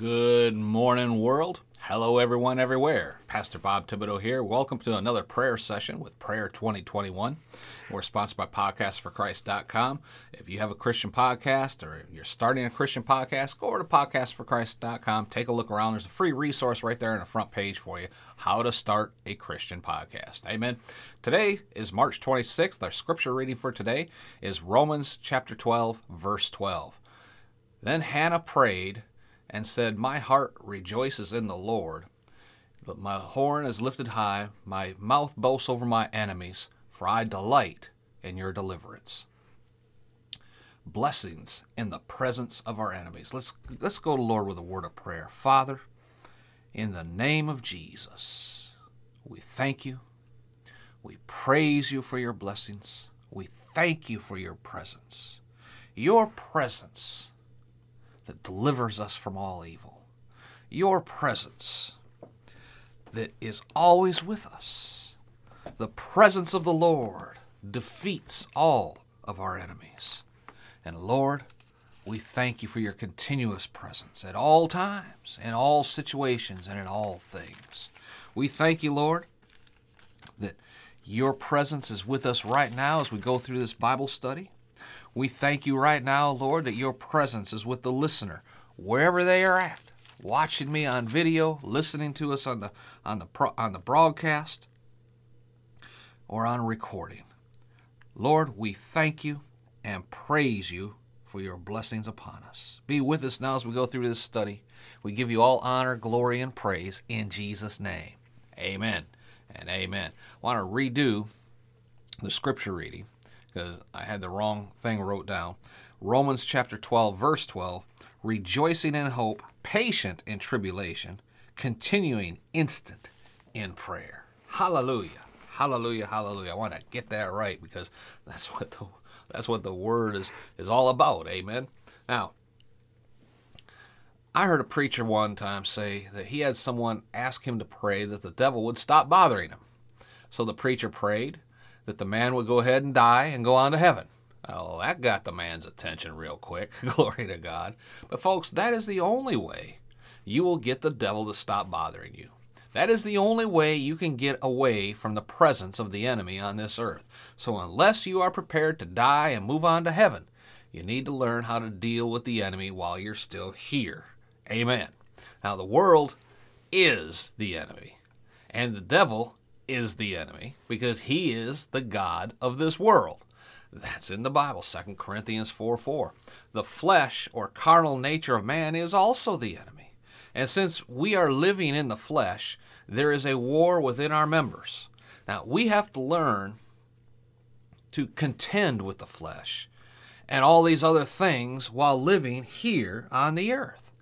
Good morning, world. Hello, everyone, everywhere. Pastor Bob Thibodeau here. Welcome to another prayer session with Prayer 2021. We're sponsored by PodcastForChrist.com. If you have a Christian podcast or you're starting a Christian podcast, go over to PodcastForChrist.com. Take a look around. There's a free resource right there on the front page for you how to start a Christian podcast. Amen. Today is March 26th. Our scripture reading for today is Romans chapter 12, verse 12. Then Hannah prayed and said, My heart rejoices in the Lord. But my horn is lifted high, my mouth boasts over my enemies, for I delight in your deliverance. Blessings in the presence of our enemies. Let's let's go to Lord with a word of prayer. Father, in the name of Jesus, we thank you. We praise you for your blessings. We thank you for your presence. Your presence that delivers us from all evil. Your presence that is always with us. The presence of the Lord defeats all of our enemies. And Lord, we thank you for your continuous presence at all times, in all situations, and in all things. We thank you, Lord, that your presence is with us right now as we go through this Bible study. We thank you right now, Lord, that your presence is with the listener, wherever they are at, watching me on video, listening to us on the on the pro, on the broadcast, or on recording. Lord, we thank you and praise you for your blessings upon us. Be with us now as we go through this study. We give you all honor, glory, and praise in Jesus' name. Amen and amen. I want to redo the scripture reading because I had the wrong thing wrote down. Romans chapter 12, verse 12 rejoicing in hope, patient in tribulation, continuing instant in prayer. Hallelujah. Hallelujah, hallelujah. I want to get that right because that's what the that's what the word is is all about. Amen. Now, I heard a preacher one time say that he had someone ask him to pray that the devil would stop bothering him. So the preacher prayed, that the man would go ahead and die and go on to heaven. Oh, that got the man's attention real quick. Glory to God. But, folks, that is the only way you will get the devil to stop bothering you. That is the only way you can get away from the presence of the enemy on this earth. So, unless you are prepared to die and move on to heaven, you need to learn how to deal with the enemy while you're still here. Amen. Now, the world is the enemy, and the devil is the enemy because he is the God of this world. That's in the Bible, 2 Corinthians 4 4. The flesh or carnal nature of man is also the enemy. And since we are living in the flesh, there is a war within our members. Now, we have to learn to contend with the flesh and all these other things while living here on the earth.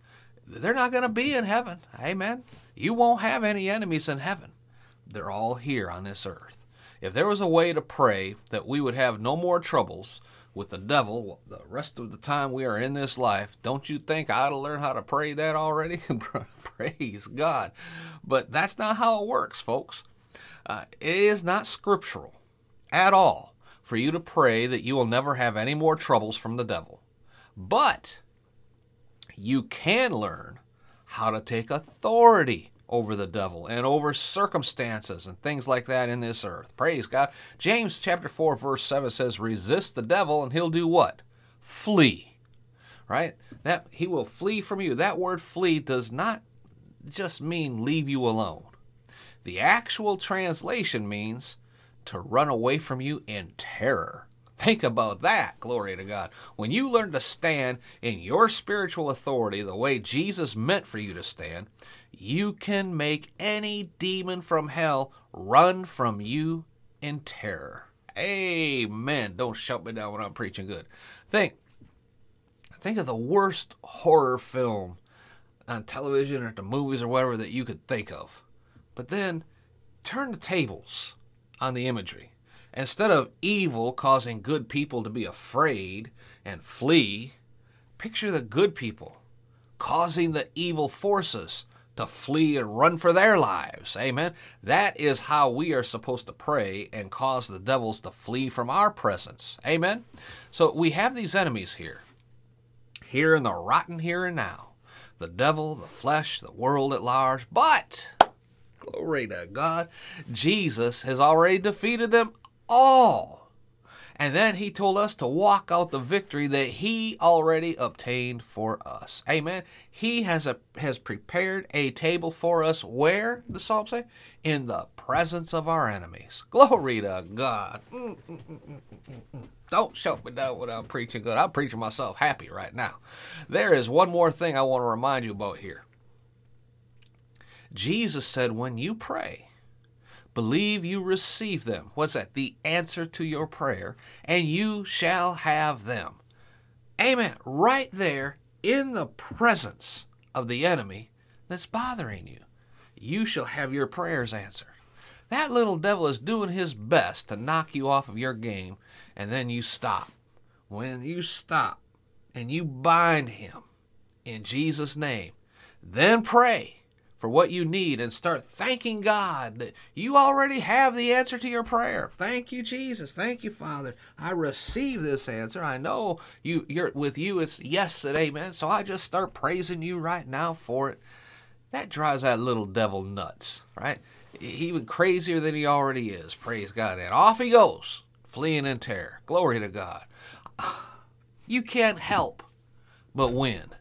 They're not going to be in heaven. Amen. You won't have any enemies in heaven. They're all here on this earth. If there was a way to pray that we would have no more troubles with the devil the rest of the time we are in this life, don't you think I ought to learn how to pray that already? Praise God. But that's not how it works, folks. Uh, it is not scriptural at all for you to pray that you will never have any more troubles from the devil. But you can learn how to take authority over the devil and over circumstances and things like that in this earth. Praise God. James chapter 4 verse 7 says resist the devil and he'll do what? Flee. Right? That he will flee from you. That word flee does not just mean leave you alone. The actual translation means to run away from you in terror. Think about that. Glory to God. When you learn to stand in your spiritual authority the way Jesus meant for you to stand, you can make any demon from hell run from you in terror. Amen. Don't shut me down when I'm preaching good. Think think of the worst horror film on television or at the movies or whatever that you could think of. But then turn the tables on the imagery. Instead of evil causing good people to be afraid and flee, picture the good people causing the evil forces to flee and run for their lives. Amen. That is how we are supposed to pray and cause the devils to flee from our presence. Amen. So we have these enemies here, here in the rotten here and now. the devil, the flesh, the world at large, but glory to God, Jesus has already defeated them all. And then he told us to walk out the victory that he already obtained for us. Amen. He has a has prepared a table for us where, the psalm say? In the presence of our enemies. Glory to God. Mm, mm, mm, Don't shut me down when I'm preaching good. I'm preaching myself happy right now. There is one more thing I want to remind you about here. Jesus said, when you pray, Believe you receive them. What's that? The answer to your prayer, and you shall have them. Amen. Right there in the presence of the enemy that's bothering you. You shall have your prayers answered. That little devil is doing his best to knock you off of your game, and then you stop. When you stop and you bind him in Jesus' name, then pray for what you need and start thanking God that you already have the answer to your prayer. Thank you, Jesus. Thank you, Father. I receive this answer. I know you you're with you it's yes and amen. So I just start praising you right now for it. That drives that little devil nuts, right? Even crazier than he already is. Praise God. And off he goes, fleeing in terror. Glory to God. You can't help but win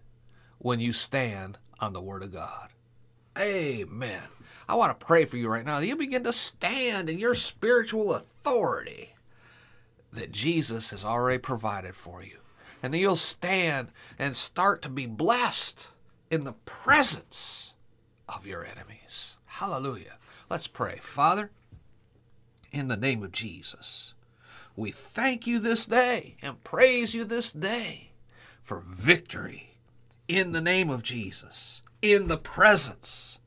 when you stand on the Word of God. Amen. I want to pray for you right now. You begin to stand in your spiritual authority that Jesus has already provided for you. And then you'll stand and start to be blessed in the presence of your enemies. Hallelujah. Let's pray. Father, in the name of Jesus, we thank you this day and praise you this day for victory in the name of Jesus in the presence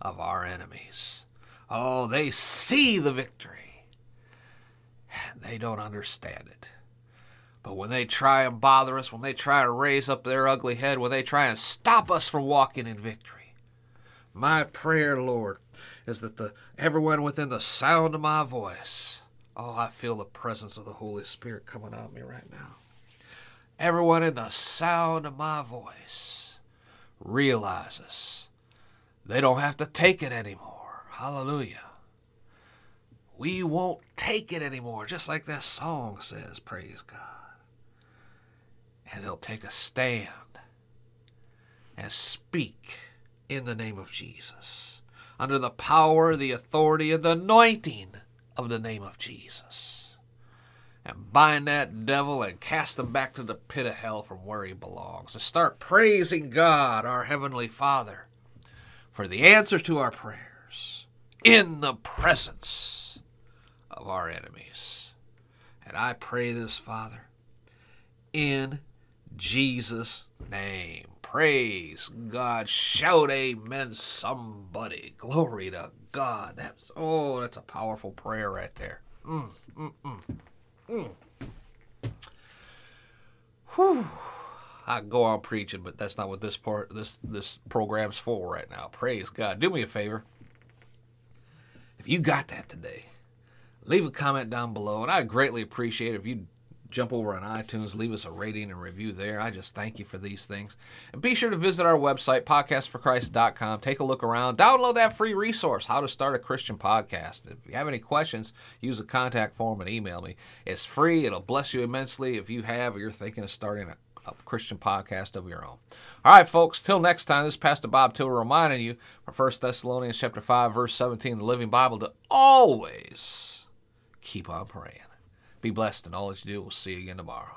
of our enemies. Oh, they see the victory. They don't understand it. But when they try and bother us, when they try to raise up their ugly head, when they try and stop us from walking in victory, my prayer, Lord, is that the everyone within the sound of my voice, oh, I feel the presence of the Holy Spirit coming on me right now. Everyone in the sound of my voice realizes they don't have to take it anymore. Hallelujah. We won't take it anymore, just like that song says, praise God. And they'll take a stand and speak in the name of Jesus, under the power, the authority, and the anointing of the name of Jesus and bind that devil and cast him back to the pit of hell from where he belongs. And start praising God, our Heavenly Father, for the answer to our prayers in the presence of our enemies. And I pray this, Father, in Jesus' name. Praise God. Shout amen, somebody. Glory to God. That's oh, that's a powerful prayer right there. Mm, mm, mm. Mm. Whew. I go on preaching, but that's not what this part this this program's for right now. Praise God. Do me a favor. If you got that today, leave a comment down below, and I greatly appreciate if you jump over on iTunes, leave us a rating and review there. I just thank you for these things. And be sure to visit our website, podcastforchrist.com. Take a look around. Download that free resource, How to Start a Christian Podcast. If you have any questions, use the contact form and email me. It's free. It'll bless you immensely if you have or you're thinking of starting a, Christian podcast of your own. All right, folks, till next time, this is Pastor Bob Tiller reminding you from 1 Thessalonians chapter 5, verse 17, the Living Bible, to always keep on praying. Be blessed in all that you do. We'll see you again tomorrow.